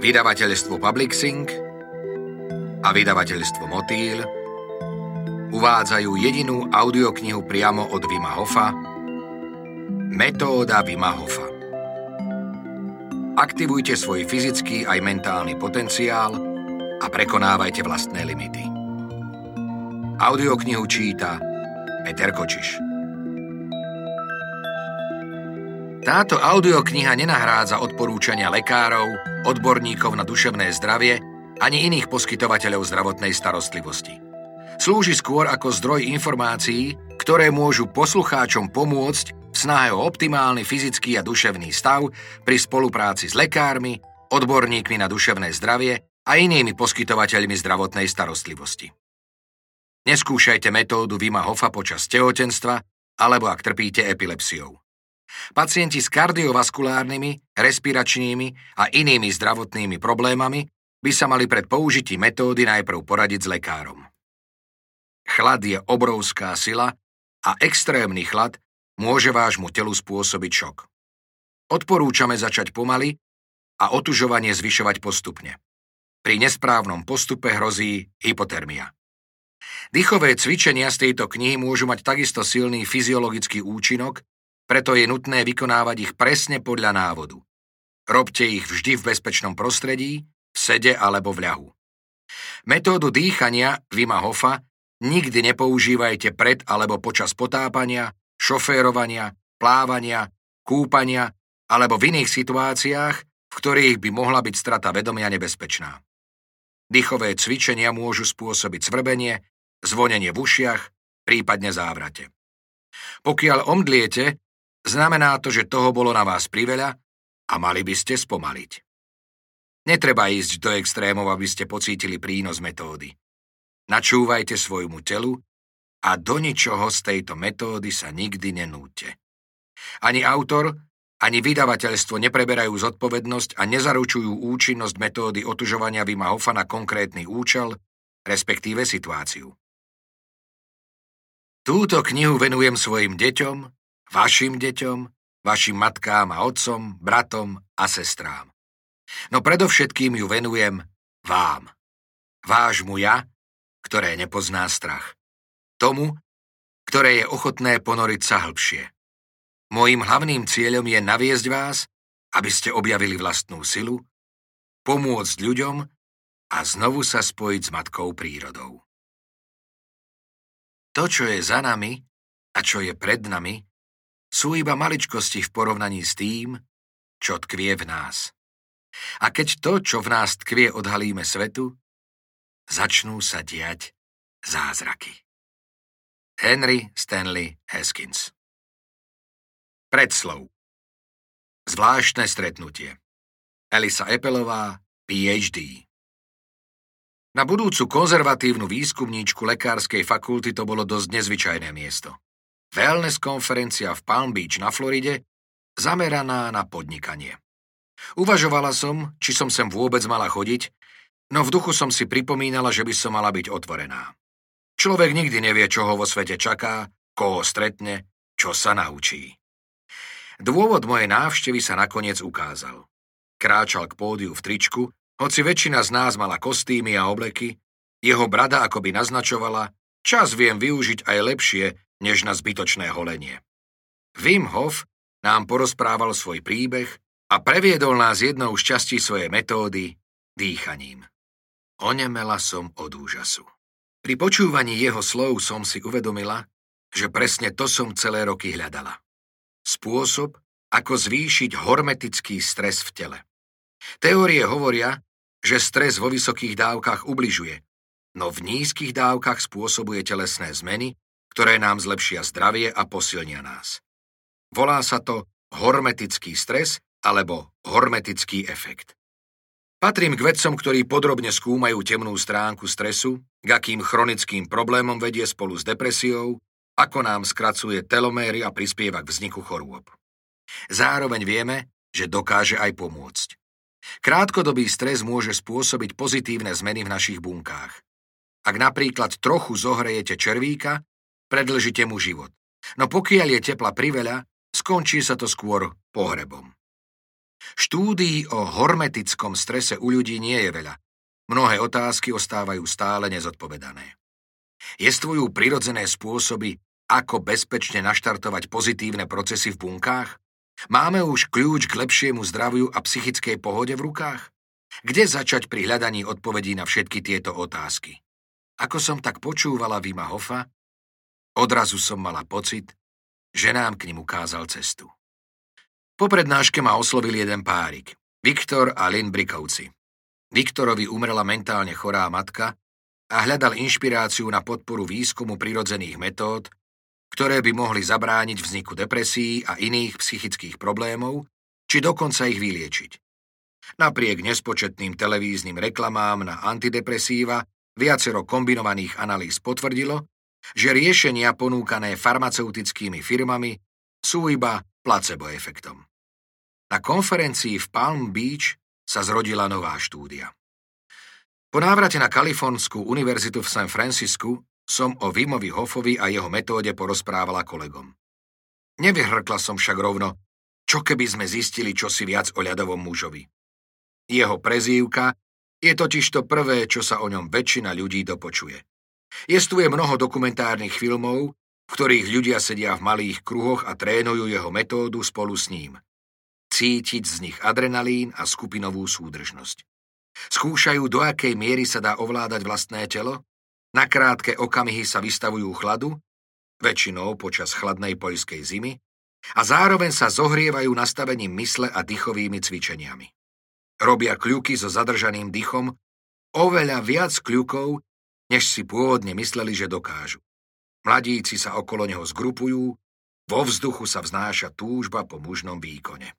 Vydavateľstvo Publixing a vydavateľstvo Motýl uvádzajú jedinú audioknihu priamo od Vima Hofa Metóda Vima Hofa. Aktivujte svoj fyzický aj mentálny potenciál a prekonávajte vlastné limity. Audioknihu číta Peter Kočiš. Táto audiokniha nenahrádza odporúčania lekárov, odborníkov na duševné zdravie ani iných poskytovateľov zdravotnej starostlivosti. Slúži skôr ako zdroj informácií, ktoré môžu poslucháčom pomôcť v snahe o optimálny fyzický a duševný stav pri spolupráci s lekármi, odborníkmi na duševné zdravie a inými poskytovateľmi zdravotnej starostlivosti. Neskúšajte metódu Vima Hofa počas tehotenstva alebo ak trpíte epilepsiou. Pacienti s kardiovaskulárnymi, respiračnými a inými zdravotnými problémami by sa mali pred použitím metódy najprv poradiť s lekárom. Chlad je obrovská sila a extrémny chlad môže vášmu telu spôsobiť šok. Odporúčame začať pomaly a otužovanie zvyšovať postupne. Pri nesprávnom postupe hrozí hypotermia. Dýchové cvičenia z tejto knihy môžu mať takisto silný fyziologický účinok preto je nutné vykonávať ich presne podľa návodu. Robte ich vždy v bezpečnom prostredí, v sede alebo v ľahu. Metódu dýchania Vima Hofa nikdy nepoužívajte pred alebo počas potápania, šoférovania, plávania, kúpania alebo v iných situáciách, v ktorých by mohla byť strata vedomia nebezpečná. Dýchové cvičenia môžu spôsobiť svrbenie, zvonenie v ušiach, prípadne závrate. Pokiaľ omdliete, Znamená to, že toho bolo na vás priveľa a mali by ste spomaliť. Netreba ísť do extrémov, aby ste pocítili prínos metódy. Načúvajte svojmu telu a do ničoho z tejto metódy sa nikdy nenúte. Ani autor, ani vydavateľstvo nepreberajú zodpovednosť a nezaručujú účinnosť metódy otužovania Vima Hofa na konkrétny účel, respektíve situáciu. Túto knihu venujem svojim deťom, Vašim deťom, vašim matkám a otcom, bratom a sestrám. No predovšetkým ju venujem vám. Vášmu ja, ktoré nepozná strach. Tomu, ktoré je ochotné ponoriť sa hlbšie. Mojím hlavným cieľom je naviesť vás, aby ste objavili vlastnú silu, pomôcť ľuďom a znovu sa spojiť s matkou prírodou. To, čo je za nami a čo je pred nami, sú iba maličkosti v porovnaní s tým, čo tkvie v nás. A keď to, čo v nás tkvie, odhalíme svetu, začnú sa diať zázraky. Henry Stanley Haskins Predslov Zvláštne stretnutie Elisa Epelová, PhD Na budúcu konzervatívnu výskumníčku lekárskej fakulty to bolo dosť nezvyčajné miesto. Wellness konferencia v Palm Beach na Floride, zameraná na podnikanie. Uvažovala som, či som sem vôbec mala chodiť, no v duchu som si pripomínala, že by som mala byť otvorená. Človek nikdy nevie, čo ho vo svete čaká, koho stretne, čo sa naučí. Dôvod mojej návštevy sa nakoniec ukázal. Kráčal k pódiu v tričku, hoci väčšina z nás mala kostýmy a obleky, jeho brada akoby naznačovala, čas viem využiť aj lepšie, než na zbytočné holenie. Wim Hof nám porozprával svoj príbeh a previedol nás jednou z častí svojej metódy dýchaním. Onemela som od úžasu. Pri počúvaní jeho slov som si uvedomila, že presne to som celé roky hľadala. Spôsob, ako zvýšiť hormetický stres v tele. Teórie hovoria, že stres vo vysokých dávkach ubližuje, no v nízkych dávkach spôsobuje telesné zmeny, ktoré nám zlepšia zdravie a posilnia nás. Volá sa to hormetický stres alebo hormetický efekt. Patrím k vedcom, ktorí podrobne skúmajú temnú stránku stresu, k akým chronickým problémom vedie spolu s depresiou, ako nám skracuje teloméry a prispieva k vzniku chorôb. Zároveň vieme, že dokáže aj pomôcť. Krátkodobý stres môže spôsobiť pozitívne zmeny v našich bunkách. Ak napríklad trochu zohrejete červíka, predlžite mu život. No pokiaľ je tepla priveľa, skončí sa to skôr pohrebom. Štúdií o hormetickom strese u ľudí nie je veľa. Mnohé otázky ostávajú stále nezodpovedané. Jestvujú prirodzené spôsoby, ako bezpečne naštartovať pozitívne procesy v bunkách? Máme už kľúč k lepšiemu zdraviu a psychickej pohode v rukách? Kde začať pri hľadaní odpovedí na všetky tieto otázky? Ako som tak počúvala Vima Hofa, odrazu som mala pocit, že nám k ním ukázal cestu. Po prednáške ma oslovil jeden párik, Viktor a Lynn Brikovci. Viktorovi umrela mentálne chorá matka a hľadal inšpiráciu na podporu výskumu prirodzených metód, ktoré by mohli zabrániť vzniku depresí a iných psychických problémov, či dokonca ich vyliečiť. Napriek nespočetným televíznym reklamám na antidepresíva viacero kombinovaných analýz potvrdilo, že riešenia ponúkané farmaceutickými firmami sú iba placebo efektom. Na konferencii v Palm Beach sa zrodila nová štúdia. Po návrate na Kalifornskú univerzitu v San Francisku som o Vimovi Hoffovi a jeho metóde porozprávala kolegom. Nevyhrkla som však rovno, čo keby sme zistili čosi viac o ľadovom mužovi. Jeho prezývka je totiž to prvé, čo sa o ňom väčšina ľudí dopočuje. Jestuje mnoho dokumentárnych filmov, v ktorých ľudia sedia v malých kruhoch a trénujú jeho metódu spolu s ním. Cítiť z nich adrenalín a skupinovú súdržnosť. Skúšajú, do akej miery sa dá ovládať vlastné telo na krátke okamihy sa vystavujú chladu, väčšinou počas chladnej poľskej zimy, a zároveň sa zohrievajú nastavením mysle a dychovými cvičeniami. Robia kľuky so zadržaným dychom, oveľa viac kľukov, než si pôvodne mysleli, že dokážu. Mladíci sa okolo neho zgrupujú, vo vzduchu sa vznáša túžba po mužnom výkone.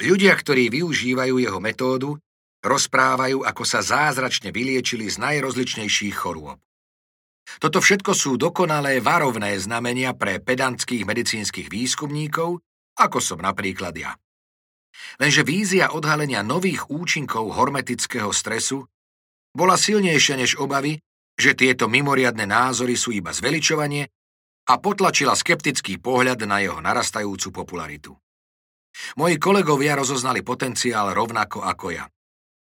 Ľudia, ktorí využívajú jeho metódu, rozprávajú, ako sa zázračne vyliečili z najrozličnejších chorôb. Toto všetko sú dokonalé varovné znamenia pre pedantských medicínskych výskumníkov, ako som napríklad ja. Lenže vízia odhalenia nových účinkov hormetického stresu bola silnejšia než obavy, že tieto mimoriadne názory sú iba zveličovanie a potlačila skeptický pohľad na jeho narastajúcu popularitu. Moji kolegovia rozoznali potenciál rovnako ako ja.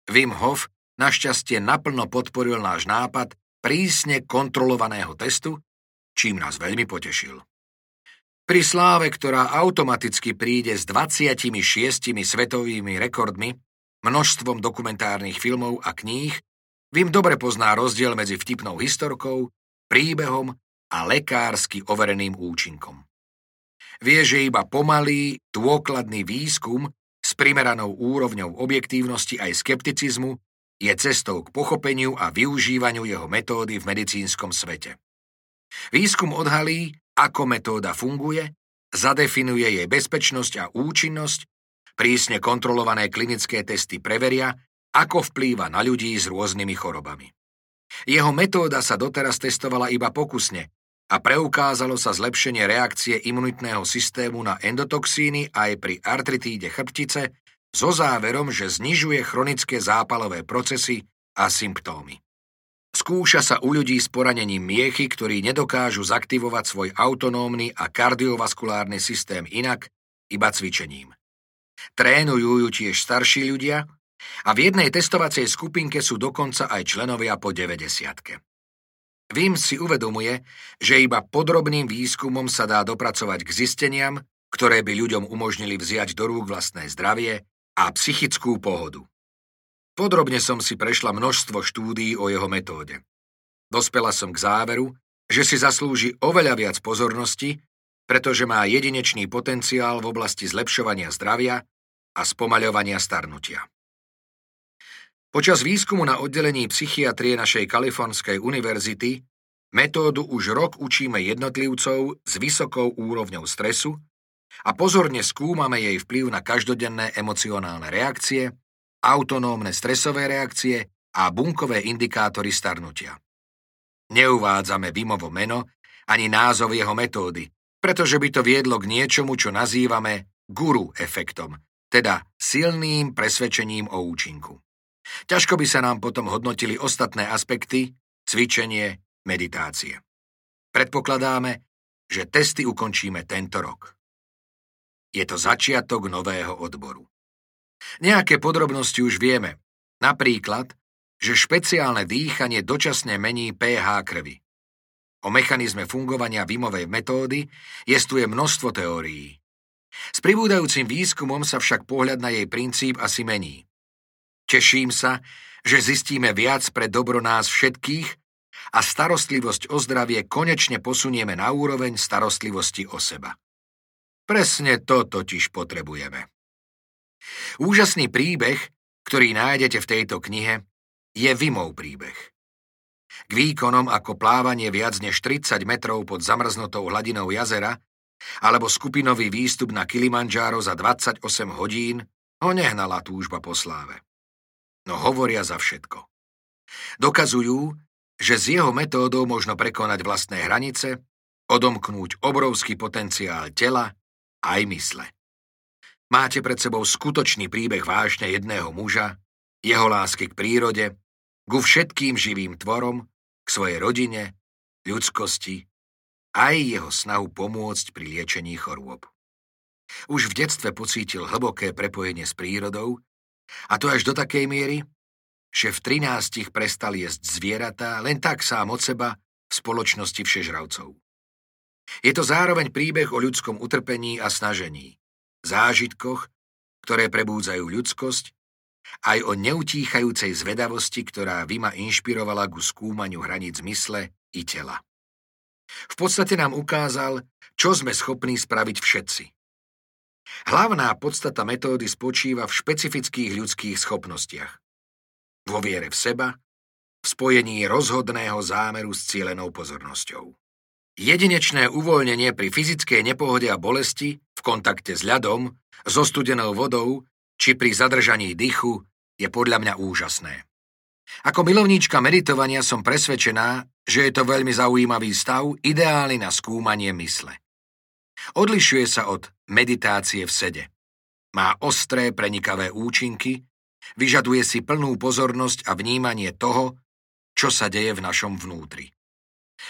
Wim Hof našťastie naplno podporil náš nápad prísne kontrolovaného testu, čím nás veľmi potešil. Pri sláve, ktorá automaticky príde s 26 svetovými rekordmi, množstvom dokumentárnych filmov a kníh, Vím dobre pozná rozdiel medzi vtipnou historkou, príbehom a lekársky overeným účinkom. Vie, že iba pomalý, dôkladný výskum s primeranou úrovňou objektívnosti aj skepticizmu je cestou k pochopeniu a využívaniu jeho metódy v medicínskom svete. Výskum odhalí, ako metóda funguje, zadefinuje jej bezpečnosť a účinnosť, prísne kontrolované klinické testy preveria, ako vplýva na ľudí s rôznymi chorobami. Jeho metóda sa doteraz testovala iba pokusne a preukázalo sa zlepšenie reakcie imunitného systému na endotoxíny aj pri artritíde chrbtice so záverom, že znižuje chronické zápalové procesy a symptómy. Skúša sa u ľudí s poranením miechy, ktorí nedokážu zaktivovať svoj autonómny a kardiovaskulárny systém inak, iba cvičením. Trénujú ju tiež starší ľudia a v jednej testovacej skupinke sú dokonca aj členovia po 90. Vím si uvedomuje, že iba podrobným výskumom sa dá dopracovať k zisteniam, ktoré by ľuďom umožnili vziať do rúk vlastné zdravie a psychickú pohodu. Podrobne som si prešla množstvo štúdií o jeho metóde. Dospela som k záveru, že si zaslúži oveľa viac pozornosti, pretože má jedinečný potenciál v oblasti zlepšovania zdravia a spomaľovania starnutia. Počas výskumu na oddelení psychiatrie našej Kalifornskej univerzity metódu už rok učíme jednotlivcov s vysokou úrovňou stresu a pozorne skúmame jej vplyv na každodenné emocionálne reakcie, autonómne stresové reakcie a bunkové indikátory starnutia. Neuvádzame Vimovo meno ani názov jeho metódy, pretože by to viedlo k niečomu, čo nazývame guru efektom, teda silným presvedčením o účinku. Ťažko by sa nám potom hodnotili ostatné aspekty, cvičenie, meditácie. Predpokladáme, že testy ukončíme tento rok. Je to začiatok nového odboru. Nejaké podrobnosti už vieme. Napríklad, že špeciálne dýchanie dočasne mení pH krvi. O mechanizme fungovania Vimovej metódy jestuje množstvo teórií. S pribúdajúcim výskumom sa však pohľad na jej princíp asi mení. Teším sa, že zistíme viac pre dobro nás všetkých a starostlivosť o zdravie konečne posunieme na úroveň starostlivosti o seba. Presne to totiž potrebujeme. Úžasný príbeh, ktorý nájdete v tejto knihe, je Vimov príbeh. K výkonom ako plávanie viac než 30 metrov pod zamrznutou hladinou jazera alebo skupinový výstup na Kilimanjaro za 28 hodín ho nehnala túžba po sláve no hovoria za všetko. Dokazujú, že s jeho metódou možno prekonať vlastné hranice, odomknúť obrovský potenciál tela aj mysle. Máte pred sebou skutočný príbeh vážne jedného muža, jeho lásky k prírode, ku všetkým živým tvorom, k svojej rodine, ľudskosti, aj jeho snahu pomôcť pri liečení chorôb. Už v detstve pocítil hlboké prepojenie s prírodou a to až do takej miery, že v 13 prestal jesť zvieratá len tak sám od seba v spoločnosti všežravcov. Je to zároveň príbeh o ľudskom utrpení a snažení, zážitkoch, ktoré prebúdzajú ľudskosť, aj o neutíchajúcej zvedavosti, ktorá Vima inšpirovala ku skúmaniu hraníc mysle i tela. V podstate nám ukázal, čo sme schopní spraviť všetci. Hlavná podstata metódy spočíva v špecifických ľudských schopnostiach. Vo viere v seba, v spojení rozhodného zámeru s cieľenou pozornosťou. Jedinečné uvoľnenie pri fyzickej nepohode a bolesti, v kontakte s ľadom, so studenou vodou či pri zadržaní dychu je podľa mňa úžasné. Ako milovníčka meditovania som presvedčená, že je to veľmi zaujímavý stav, ideálny na skúmanie mysle. Odlišuje sa od meditácie v sede. Má ostré, prenikavé účinky, vyžaduje si plnú pozornosť a vnímanie toho, čo sa deje v našom vnútri.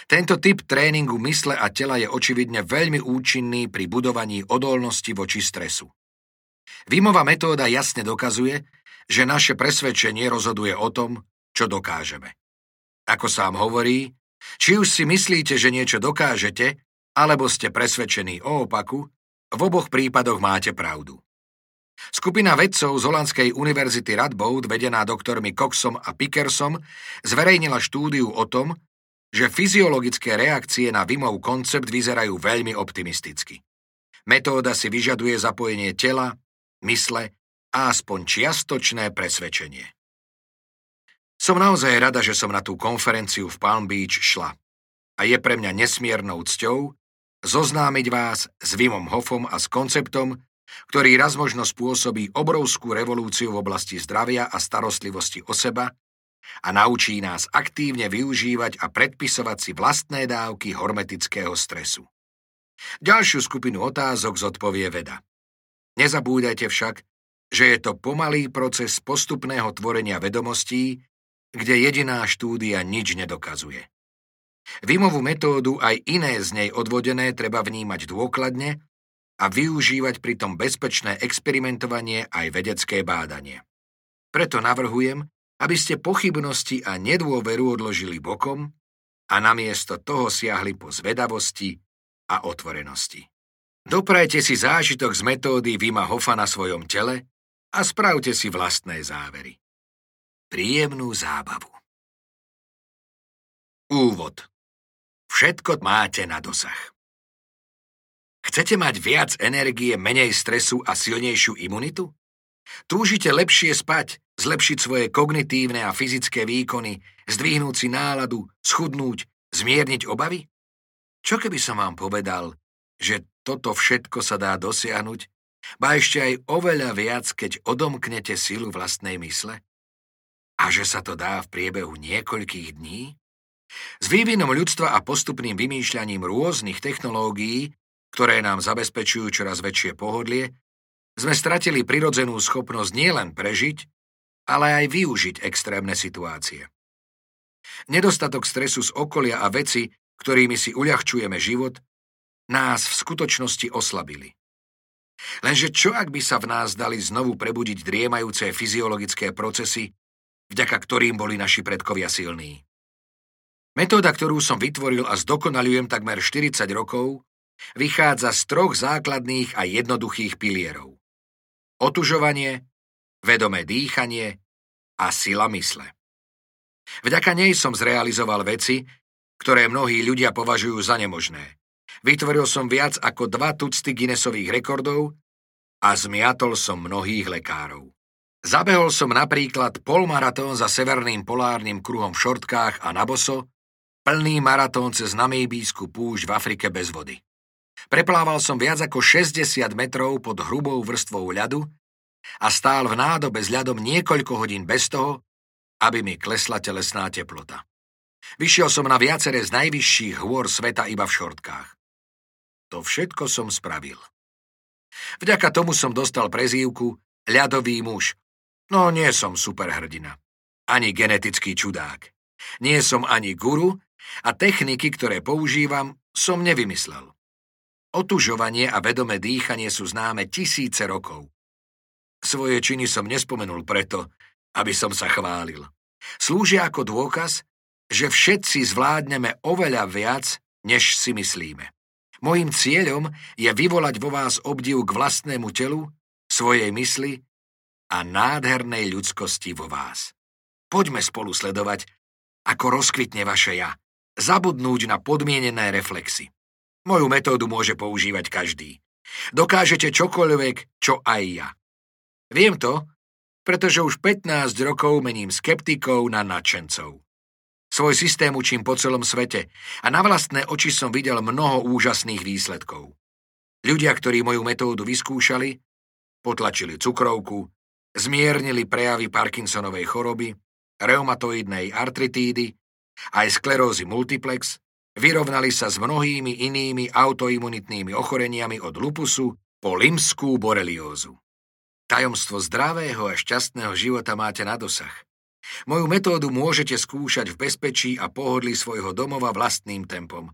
Tento typ tréningu mysle a tela je očividne veľmi účinný pri budovaní odolnosti voči stresu. Vimova metóda jasne dokazuje, že naše presvedčenie rozhoduje o tom, čo dokážeme. Ako sám hovorí, či už si myslíte, že niečo dokážete, alebo ste presvedčení o opaku, v oboch prípadoch máte pravdu. Skupina vedcov z Holandskej univerzity Radboud, vedená doktormi Coxom a Pickersom, zverejnila štúdiu o tom, že fyziologické reakcie na Vimov koncept vyzerajú veľmi optimisticky. Metóda si vyžaduje zapojenie tela, mysle a aspoň čiastočné presvedčenie. Som naozaj rada, že som na tú konferenciu v Palm Beach šla. A je pre mňa nesmiernou cťou, zoznámiť vás s Vimom Hofom a s konceptom, ktorý raz možno spôsobí obrovskú revolúciu v oblasti zdravia a starostlivosti o seba a naučí nás aktívne využívať a predpisovať si vlastné dávky hormetického stresu. Ďalšiu skupinu otázok zodpovie veda. Nezabúdajte však, že je to pomalý proces postupného tvorenia vedomostí, kde jediná štúdia nič nedokazuje. Vimovú metódu aj iné z nej odvodené treba vnímať dôkladne a využívať pritom bezpečné experimentovanie aj vedecké bádanie. Preto navrhujem, aby ste pochybnosti a nedôveru odložili bokom a namiesto toho siahli po zvedavosti a otvorenosti. Doprajte si zážitok z metódy Vima Hofa na svojom tele a spravte si vlastné závery. Príjemnú zábavu. Úvod Všetko máte na dosah. Chcete mať viac energie, menej stresu a silnejšiu imunitu? Túžite lepšie spať, zlepšiť svoje kognitívne a fyzické výkony, zdvihnúť si náladu, schudnúť, zmierniť obavy? Čo keby som vám povedal, že toto všetko sa dá dosiahnuť, ba ešte aj oveľa viac, keď odomknete silu vlastnej mysle? A že sa to dá v priebehu niekoľkých dní? S vývinom ľudstva a postupným vymýšľaním rôznych technológií, ktoré nám zabezpečujú čoraz väčšie pohodlie, sme stratili prirodzenú schopnosť nielen prežiť, ale aj využiť extrémne situácie. Nedostatok stresu z okolia a veci, ktorými si uľahčujeme život, nás v skutočnosti oslabili. Lenže čo ak by sa v nás dali znovu prebudiť driemajúce fyziologické procesy, vďaka ktorým boli naši predkovia silní? Metóda, ktorú som vytvoril a zdokonalujem takmer 40 rokov, vychádza z troch základných a jednoduchých pilierov. Otužovanie, vedomé dýchanie a sila mysle. Vďaka nej som zrealizoval veci, ktoré mnohí ľudia považujú za nemožné. Vytvoril som viac ako dva tucty Guinnessových rekordov a zmiatol som mnohých lekárov. Zabehol som napríklad polmaratón za severným polárnym kruhom v šortkách a na boso, plný maratón cez Namíbísku púšť v Afrike bez vody. Preplával som viac ako 60 metrov pod hrubou vrstvou ľadu a stál v nádobe s ľadom niekoľko hodín bez toho, aby mi klesla telesná teplota. Vyšiel som na viaceré z najvyšších hôr sveta iba v šortkách. To všetko som spravil. Vďaka tomu som dostal prezývku ľadový muž. No nie som superhrdina. Ani genetický čudák. Nie som ani guru a techniky, ktoré používam, som nevymyslel. Otužovanie a vedomé dýchanie sú známe tisíce rokov. Svoje činy som nespomenul preto, aby som sa chválil. Slúžia ako dôkaz, že všetci zvládneme oveľa viac, než si myslíme. Mojím cieľom je vyvolať vo vás obdiv k vlastnému telu, svojej mysli a nádhernej ľudskosti vo vás. Poďme spolu sledovať, ako rozkvitne vaše ja. Zabudnúť na podmienené reflexy. Moju metódu môže používať každý. Dokážete čokoľvek, čo aj ja. Viem to, pretože už 15 rokov mením skeptikov na nadšencov. Svoj systém učím po celom svete a na vlastné oči som videl mnoho úžasných výsledkov. Ľudia, ktorí moju metódu vyskúšali, potlačili cukrovku, zmiernili prejavy Parkinsonovej choroby, reumatoidnej artritídy, aj sklerózy multiplex, vyrovnali sa s mnohými inými autoimunitnými ochoreniami od lupusu po limskú boreliózu. Tajomstvo zdravého a šťastného života máte na dosah. Moju metódu môžete skúšať v bezpečí a pohodlí svojho domova vlastným tempom.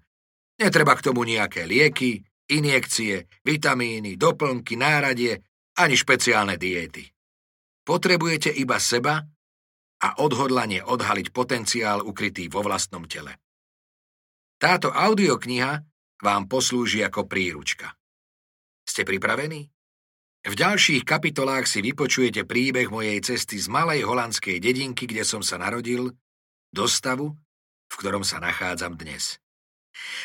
Netreba k tomu nejaké lieky, injekcie, vitamíny, doplnky, náradie ani špeciálne diéty. Potrebujete iba seba a odhodlanie odhaliť potenciál ukrytý vo vlastnom tele. Táto audiokniha vám poslúži ako príručka. Ste pripravení? V ďalších kapitolách si vypočujete príbeh mojej cesty z malej holandskej dedinky, kde som sa narodil, do stavu, v ktorom sa nachádzam dnes.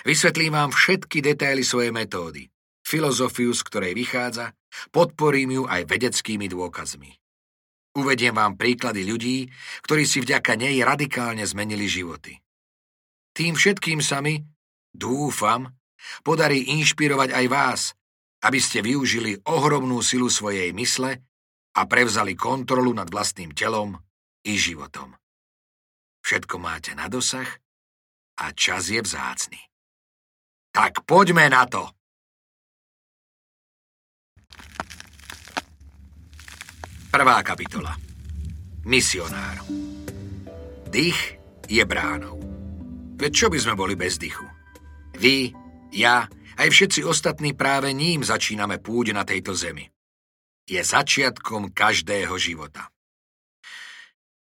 Vysvetlím vám všetky detaily svojej metódy, filozofiu, z ktorej vychádza, podporím ju aj vedeckými dôkazmi. Uvediem vám príklady ľudí, ktorí si vďaka nej radikálne zmenili životy. Tým všetkým sa mi, dúfam, podarí inšpirovať aj vás, aby ste využili ohromnú silu svojej mysle a prevzali kontrolu nad vlastným telom i životom. Všetko máte na dosah a čas je vzácny. Tak poďme na to! Prvá kapitola. Misionár. Dých je bránou. Veď čo by sme boli bez dychu? Vy, ja aj všetci ostatní práve ním začíname púť na tejto zemi. Je začiatkom každého života.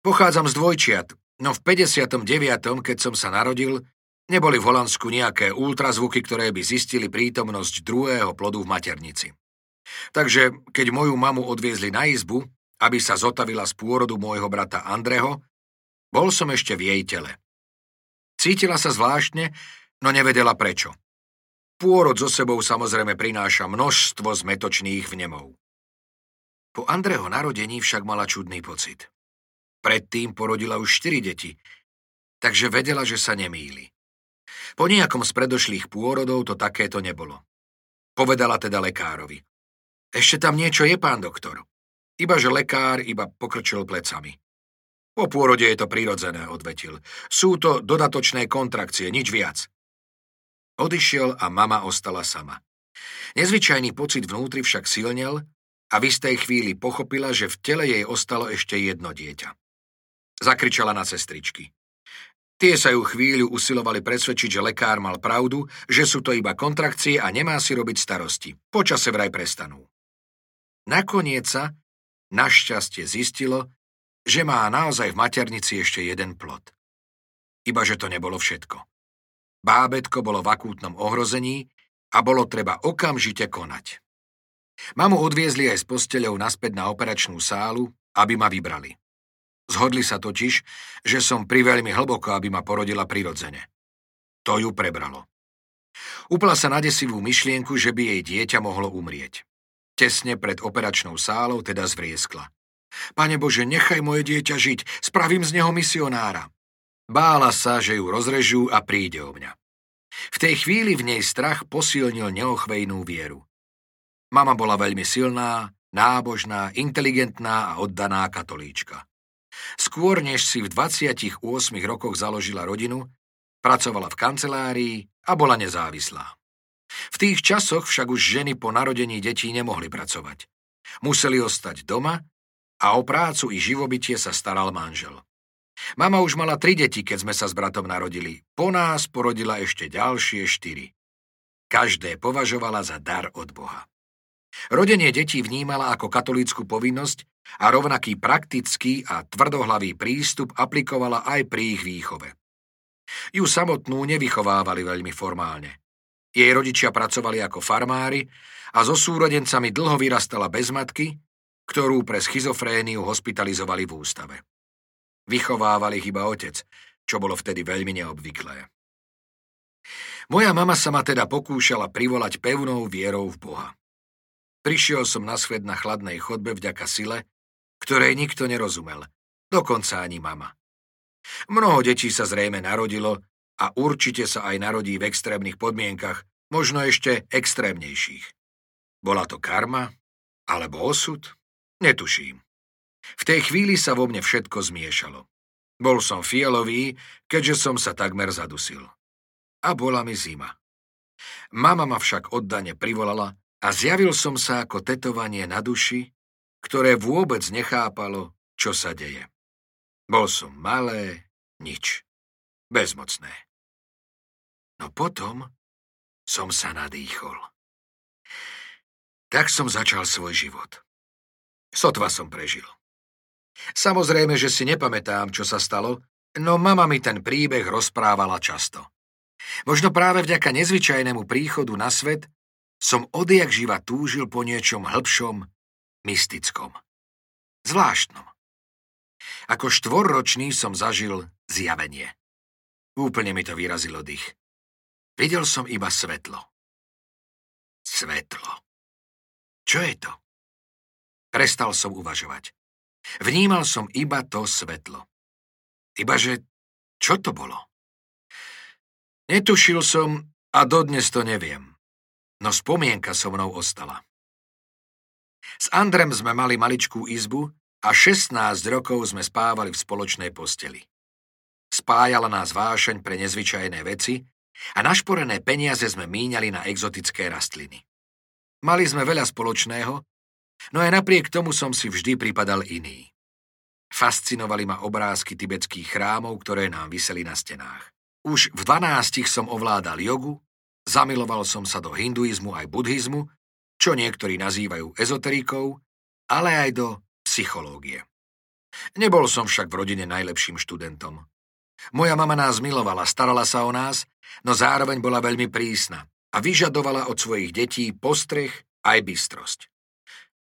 Pochádzam z dvojčiat, no v 59., keď som sa narodil, neboli v Holandsku nejaké ultrazvuky, ktoré by zistili prítomnosť druhého plodu v maternici. Takže keď moju mamu odviezli na izbu, aby sa zotavila z pôrodu môjho brata Andreho, bol som ešte v jej tele. Cítila sa zvláštne, no nevedela prečo. Pôrod so sebou samozrejme prináša množstvo zmetočných vnemov. Po Andreho narodení však mala čudný pocit. Predtým porodila už štyri deti, takže vedela, že sa nemýli. Po nejakom z predošlých pôrodov to takéto nebolo. Povedala teda lekárovi. Ešte tam niečo je, pán doktor. Iba že lekár iba pokrčil plecami. Po pôrode je to prirodzené, odvetil. Sú to dodatočné kontrakcie, nič viac. Odišiel a mama ostala sama. Nezvyčajný pocit vnútri však silnel a v istej chvíli pochopila, že v tele jej ostalo ešte jedno dieťa. Zakričala na sestričky. Tie sa ju chvíľu usilovali presvedčiť, že lekár mal pravdu, že sú to iba kontrakcie a nemá si robiť starosti. Počase vraj prestanú. Nakoniec sa, našťastie zistilo, že má naozaj v maternici ešte jeden plod. Iba, že to nebolo všetko. Bábetko bolo v akútnom ohrození a bolo treba okamžite konať. Mamu odviezli aj s posteľou naspäť na operačnú sálu, aby ma vybrali. Zhodli sa totiž, že som priveľmi hlboko, aby ma porodila prirodzene. To ju prebralo. Upla sa na desivú myšlienku, že by jej dieťa mohlo umrieť. Tesne pred operačnou sálou teda zvrieskla. Pane Bože, nechaj moje dieťa žiť, spravím z neho misionára. Bála sa, že ju rozrežú a príde o mňa. V tej chvíli v nej strach posilnil neochvejnú vieru. Mama bola veľmi silná, nábožná, inteligentná a oddaná katolíčka. Skôr než si v 28 rokoch založila rodinu, pracovala v kancelárii a bola nezávislá. V tých časoch však už ženy po narodení detí nemohli pracovať. Museli ostať doma a o prácu i živobytie sa staral manžel. Mama už mala tri deti, keď sme sa s bratom narodili. Po nás porodila ešte ďalšie štyri. Každé považovala za dar od Boha. Rodenie detí vnímala ako katolícku povinnosť a rovnaký praktický a tvrdohlavý prístup aplikovala aj pri ich výchove. Ju samotnú nevychovávali veľmi formálne. Jej rodičia pracovali ako farmári a so súrodencami dlho vyrastala bez matky ktorú pre schizofréniu hospitalizovali v ústave. Vychovával ich iba otec, čo bolo vtedy veľmi neobvyklé. Moja mama sa ma teda pokúšala privolať pevnou vierou v Boha. Prišiel som na svet na chladnej chodbe vďaka sile, ktorej nikto nerozumel, dokonca ani mama. Mnoho detí sa zrejme narodilo a určite sa aj narodí v extrémnych podmienkach, možno ešte extrémnejších. Bola to karma alebo osud? Netuším. V tej chvíli sa vo mne všetko zmiešalo. Bol som fialový, keďže som sa takmer zadusil. A bola mi zima. Mama ma však oddane privolala a zjavil som sa ako tetovanie na duši, ktoré vôbec nechápalo, čo sa deje. Bol som malé, nič. Bezmocné. No potom som sa nadýchol. Tak som začal svoj život. Sotva som prežil. Samozrejme, že si nepamätám, čo sa stalo, no mama mi ten príbeh rozprávala často. Možno práve vďaka nezvyčajnému príchodu na svet som odjak živa túžil po niečom hĺbšom, mystickom. Zvláštnom. Ako štvorročný som zažil zjavenie. Úplne mi to vyrazilo dých. Videl som iba svetlo. Svetlo. Čo je to? Prestal som uvažovať. Vnímal som iba to svetlo. Ibaže, čo to bolo? Netušil som a dodnes to neviem. No spomienka so mnou ostala. S Andrem sme mali maličkú izbu a 16 rokov sme spávali v spoločnej posteli. Spájala nás vášeň pre nezvyčajné veci a našporené peniaze sme míňali na exotické rastliny. Mali sme veľa spoločného No aj napriek tomu som si vždy pripadal iný. Fascinovali ma obrázky tibetských chrámov, ktoré nám vyseli na stenách. Už v dvanástich som ovládal jogu, zamiloval som sa do hinduizmu aj buddhizmu, čo niektorí nazývajú ezoterikou, ale aj do psychológie. Nebol som však v rodine najlepším študentom. Moja mama nás milovala, starala sa o nás, no zároveň bola veľmi prísna a vyžadovala od svojich detí postreh aj bystrosť.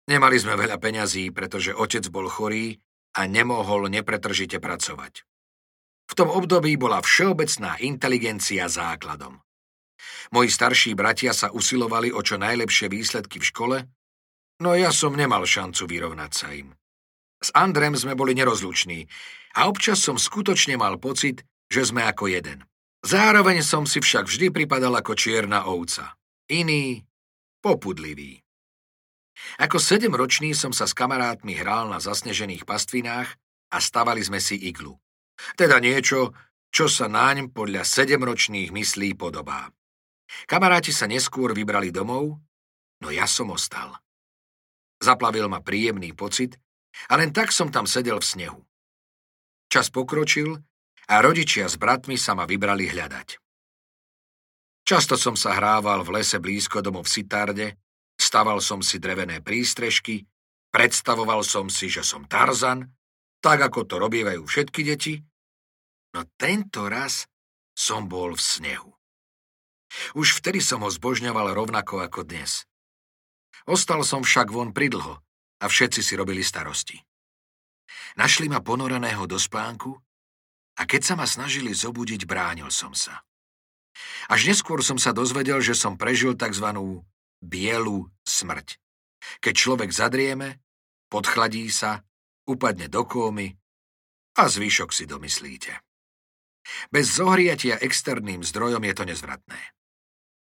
Nemali sme veľa peňazí, pretože otec bol chorý a nemohol nepretržite pracovať. V tom období bola všeobecná inteligencia základom. Moji starší bratia sa usilovali o čo najlepšie výsledky v škole, no ja som nemal šancu vyrovnať sa im. S Andrem sme boli nerozluční a občas som skutočne mal pocit, že sme ako jeden. Zároveň som si však vždy pripadal ako čierna ovca. Iný, popudlivý. Ako sedemročný som sa s kamarátmi hral na zasnežených pastvinách a stavali sme si iglu. Teda niečo, čo sa naň podľa sedemročných myslí podobá. Kamaráti sa neskôr vybrali domov, no ja som ostal. Zaplavil ma príjemný pocit a len tak som tam sedel v snehu. Čas pokročil a rodičia s bratmi sa ma vybrali hľadať. Často som sa hrával v lese blízko domov v Sitarde Staval som si drevené prístrežky, predstavoval som si, že som Tarzan, tak ako to robievajú všetky deti, no tento raz som bol v snehu. Už vtedy som ho zbožňoval rovnako ako dnes. Ostal som však von pridlho a všetci si robili starosti. Našli ma ponoreného do spánku a keď sa ma snažili zobudiť, bránil som sa. Až neskôr som sa dozvedel, že som prežil tzv. bielu smrť. Keď človek zadrieme, podchladí sa, upadne do kómy a zvyšok si domyslíte. Bez zohriatia externým zdrojom je to nezvratné.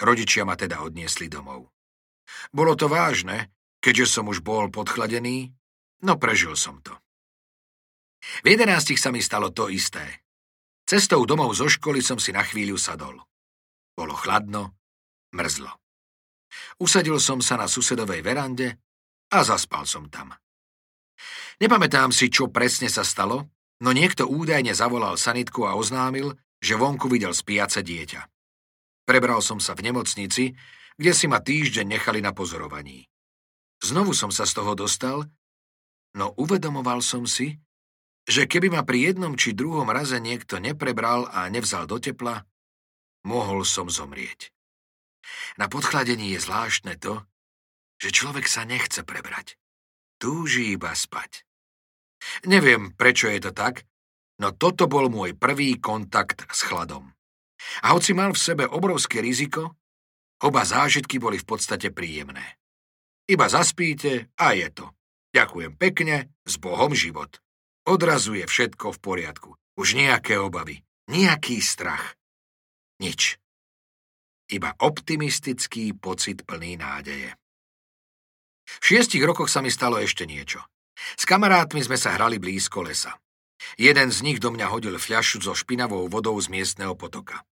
Rodičia ma teda odniesli domov. Bolo to vážne, keďže som už bol podchladený, no prežil som to. V jedenástich sa mi stalo to isté. Cestou domov zo školy som si na chvíľu sadol. Bolo chladno, mrzlo. Usadil som sa na susedovej verande a zaspal som tam. Nepamätám si, čo presne sa stalo, no niekto údajne zavolal sanitku a oznámil, že vonku videl spiace dieťa. Prebral som sa v nemocnici, kde si ma týždeň nechali na pozorovaní. Znovu som sa z toho dostal, no uvedomoval som si, že keby ma pri jednom či druhom raze niekto neprebral a nevzal do tepla, mohol som zomrieť. Na podchladení je zvláštne to, že človek sa nechce prebrať. Túži iba spať. Neviem, prečo je to tak, no toto bol môj prvý kontakt s chladom. A hoci mal v sebe obrovské riziko, oba zážitky boli v podstate príjemné. Iba zaspíte a je to. Ďakujem pekne, s Bohom život. Odrazu je všetko v poriadku. Už nejaké obavy, nejaký strach. Nič. Iba optimistický pocit plný nádeje. V šiestich rokoch sa mi stalo ešte niečo. S kamarátmi sme sa hrali blízko lesa. Jeden z nich do mňa hodil fľašu so špinavou vodou z miestneho potoka.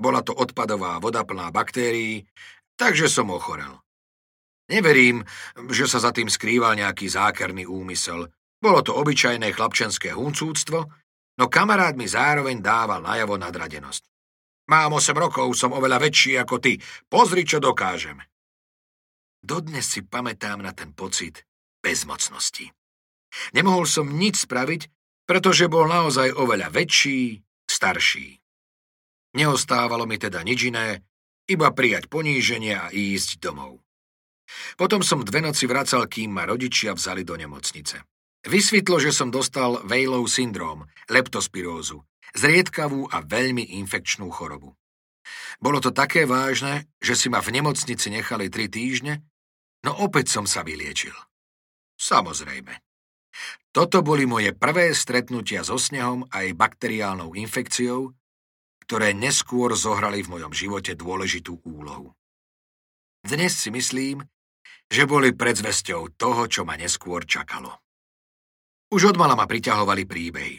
Bola to odpadová voda plná baktérií, takže som ochorel. Neverím, že sa za tým skrýval nejaký zákerný úmysel. Bolo to obyčajné chlapčenské huncúctvo, no kamarát mi zároveň dával najavo nadradenosť. Mám 8 rokov, som oveľa väčší ako ty. Pozri, čo dokážem. Dodnes si pamätám na ten pocit bezmocnosti. Nemohol som nič spraviť, pretože bol naozaj oveľa väčší, starší. Neostávalo mi teda nič iné, iba prijať poníženie a ísť domov. Potom som dve noci vracal, kým ma rodičia vzali do nemocnice. Vysvetlo, že som dostal Vejlov syndróm, leptospirózu, zriedkavú a veľmi infekčnú chorobu. Bolo to také vážne, že si ma v nemocnici nechali tri týždne, no opäť som sa vyliečil. Samozrejme. Toto boli moje prvé stretnutia so snehom aj bakteriálnou infekciou, ktoré neskôr zohrali v mojom živote dôležitú úlohu. Dnes si myslím, že boli predzvesťou toho, čo ma neskôr čakalo. Už odmala ma priťahovali príbehy.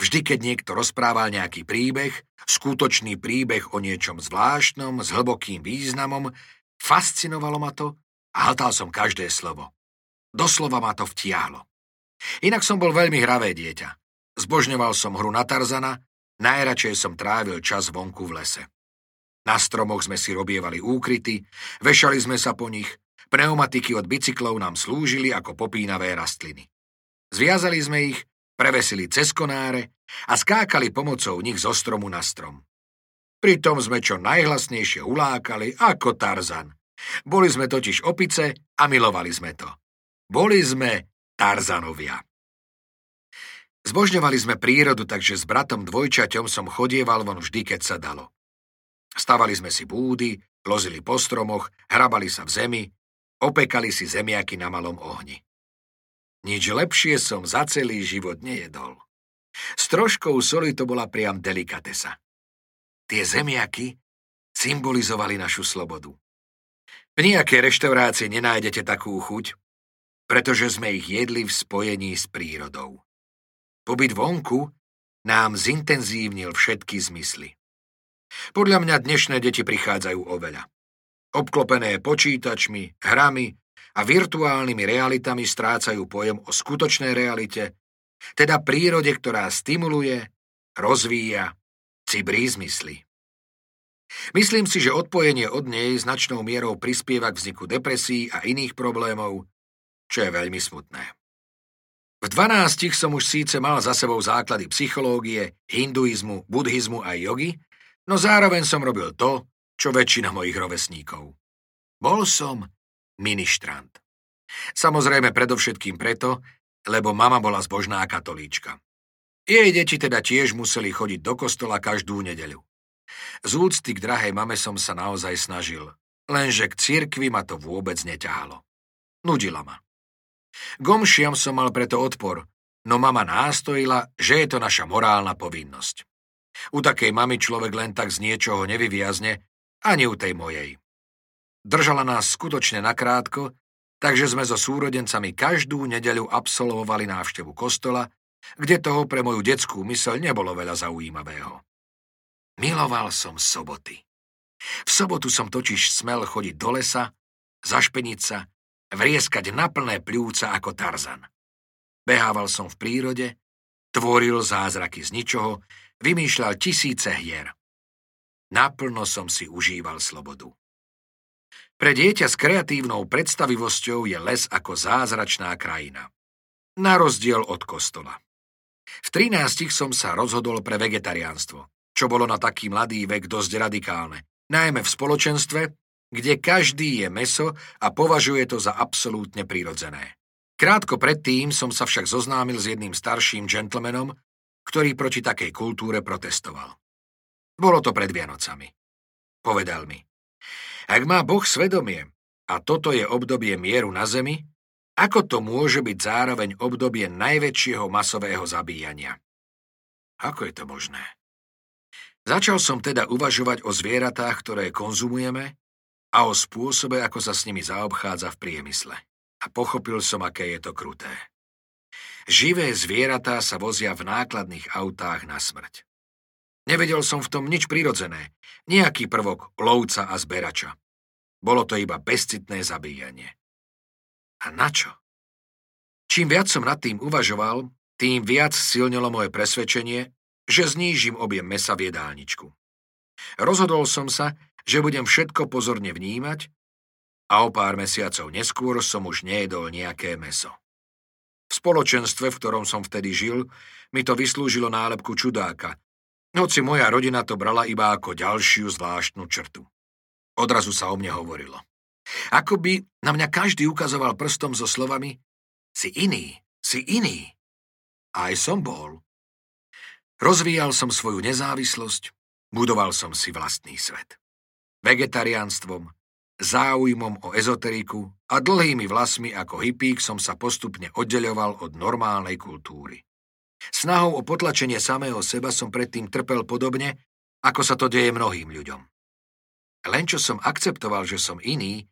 Vždy, keď niekto rozprával nejaký príbeh, skutočný príbeh o niečom zvláštnom, s hlbokým významom, fascinovalo ma to a hltal som každé slovo. Doslova ma to vtiahlo. Inak som bol veľmi hravé dieťa. Zbožňoval som hru na Tarzana, najradšej som trávil čas vonku v lese. Na stromoch sme si robievali úkryty, vešali sme sa po nich, Pneumatiky od bicyklov nám slúžili ako popínavé rastliny. Zviazali sme ich, prevesili cez konáre a skákali pomocou nich zo stromu na strom. Pritom sme čo najhlasnejšie ulákali ako Tarzan. Boli sme totiž opice a milovali sme to. Boli sme Tarzanovia. Zbožňovali sme prírodu, takže s bratom dvojčaťom som chodieval von vždy, keď sa dalo. Stavali sme si búdy, lozili po stromoch, hrabali sa v zemi, Opekali si zemiaky na malom ohni. Nič lepšie som za celý život nejedol. S troškou soli to bola priam delikatesa. Tie zemiaky symbolizovali našu slobodu. V nejakej reštaurácii nenájdete takú chuť, pretože sme ich jedli v spojení s prírodou. Pobyt vonku nám zintenzívnil všetky zmysly. Podľa mňa dnešné deti prichádzajú oveľa obklopené počítačmi, hrami a virtuálnymi realitami strácajú pojem o skutočnej realite, teda prírode, ktorá stimuluje, rozvíja, cibrí zmysly. Myslím si, že odpojenie od nej značnou mierou prispieva k vzniku depresí a iných problémov, čo je veľmi smutné. V dvanástich som už síce mal za sebou základy psychológie, hinduizmu, buddhizmu a jogy, no zároveň som robil to, čo väčšina mojich rovesníkov. Bol som ministrant. Samozrejme predovšetkým preto, lebo mama bola zbožná katolíčka. Jej deti teda tiež museli chodiť do kostola každú nedeľu. Z úcty k drahej mame som sa naozaj snažil, lenže k cirkvi ma to vôbec neťahalo. Nudila ma. Gomšiam som mal preto odpor, no mama nástojila, že je to naša morálna povinnosť. U takej mamy človek len tak z niečoho nevyviazne, ani u tej mojej. Držala nás skutočne nakrátko, takže sme so súrodencami každú nedeľu absolvovali návštevu kostola, kde toho pre moju detskú myseľ nebolo veľa zaujímavého. Miloval som soboty. V sobotu som totiž smel chodiť do lesa, zašpeniť sa, vrieskať na plné pľúca ako Tarzan. Behával som v prírode, tvoril zázraky z ničoho, vymýšľal tisíce hier. Naplno som si užíval slobodu. Pre dieťa s kreatívnou predstavivosťou je les ako zázračná krajina. Na rozdiel od kostola. V 13 som sa rozhodol pre vegetariánstvo čo bolo na taký mladý vek dosť radikálne, najmä v spoločenstve, kde každý je meso a považuje to za absolútne prirodzené. Krátko predtým som sa však zoznámil s jedným starším džentlmenom, ktorý proti takej kultúre protestoval. Bolo to pred Vianocami. Povedal mi, ak má Boh svedomie a toto je obdobie mieru na zemi, ako to môže byť zároveň obdobie najväčšieho masového zabíjania? Ako je to možné? Začal som teda uvažovať o zvieratách, ktoré konzumujeme a o spôsobe, ako sa s nimi zaobchádza v priemysle. A pochopil som, aké je to kruté. Živé zvieratá sa vozia v nákladných autách na smrť. Nevedel som v tom nič prirodzené, nejaký prvok lovca a zberača. Bolo to iba bezcitné zabíjanie. A na čo? Čím viac som nad tým uvažoval, tým viac silnilo moje presvedčenie, že znížim objem mesa v jedálničku. Rozhodol som sa, že budem všetko pozorne vnímať a o pár mesiacov neskôr som už nejedol nejaké meso. V spoločenstve, v ktorom som vtedy žil, mi to vyslúžilo nálepku čudáka, hoci moja rodina to brala iba ako ďalšiu zvláštnu črtu. Odrazu sa o mne hovorilo. Ako by na mňa každý ukazoval prstom so slovami si iný, si iný. Aj som bol. Rozvíjal som svoju nezávislosť, budoval som si vlastný svet. Vegetariánstvom, záujmom o ezoteriku a dlhými vlasmi ako hippík som sa postupne oddeľoval od normálnej kultúry. Snahou o potlačenie samého seba som predtým trpel podobne, ako sa to deje mnohým ľuďom. Len čo som akceptoval, že som iný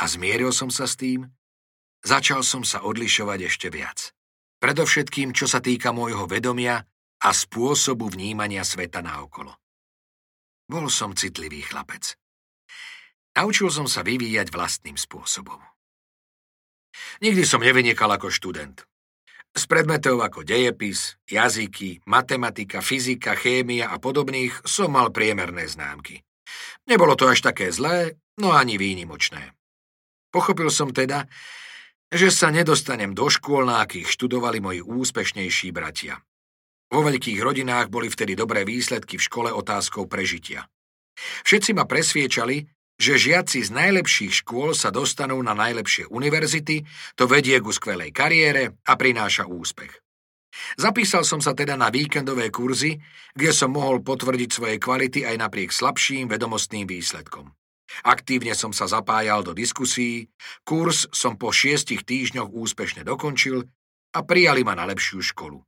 a zmieril som sa s tým, začal som sa odlišovať ešte viac. Predovšetkým, čo sa týka môjho vedomia a spôsobu vnímania sveta naokolo. Bol som citlivý chlapec. Naučil som sa vyvíjať vlastným spôsobom. Nikdy som nevynikal ako študent. Z predmetov ako dejepis, jazyky, matematika, fyzika, chémia a podobných som mal priemerné známky. Nebolo to až také zlé, no ani výnimočné. Pochopil som teda, že sa nedostanem do škôl, na akých študovali moji úspešnejší bratia. Vo veľkých rodinách boli vtedy dobré výsledky v škole otázkou prežitia. Všetci ma presviečali, že žiaci z najlepších škôl sa dostanú na najlepšie univerzity, to vedie ku skvelej kariére a prináša úspech. Zapísal som sa teda na víkendové kurzy, kde som mohol potvrdiť svoje kvality aj napriek slabším vedomostným výsledkom. Aktívne som sa zapájal do diskusí, kurz som po šiestich týždňoch úspešne dokončil a prijali ma na lepšiu školu.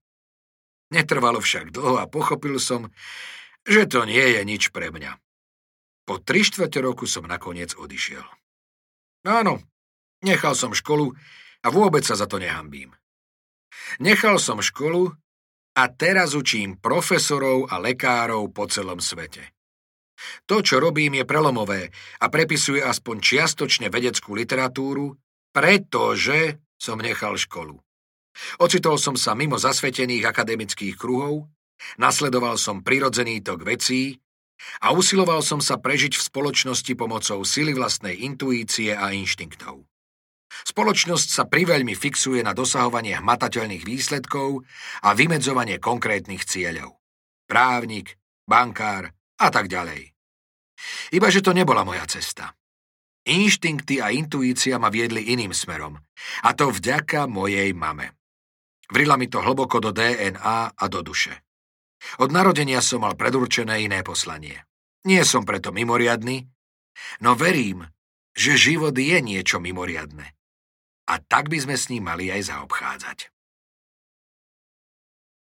Netrvalo však dlho a pochopil som, že to nie je nič pre mňa. Po tri štvrte roku som nakoniec odišiel. Áno, nechal som školu a vôbec sa za to nehambím. Nechal som školu a teraz učím profesorov a lekárov po celom svete. To, čo robím, je prelomové a prepisuje aspoň čiastočne vedeckú literatúru, pretože som nechal školu. Ocitol som sa mimo zasvetených akademických kruhov, nasledoval som prirodzený tok vecí a usiloval som sa prežiť v spoločnosti pomocou sily vlastnej intuície a inštinktov. Spoločnosť sa priveľmi fixuje na dosahovanie hmatateľných výsledkov a vymedzovanie konkrétnych cieľov. Právnik, bankár a tak ďalej. Iba, že to nebola moja cesta. Inštinkty a intuícia ma viedli iným smerom. A to vďaka mojej mame. Vrila mi to hlboko do DNA a do duše. Od narodenia som mal predurčené iné poslanie. Nie som preto mimoriadný, no verím, že život je niečo mimoriadne. A tak by sme s ním mali aj zaobchádzať.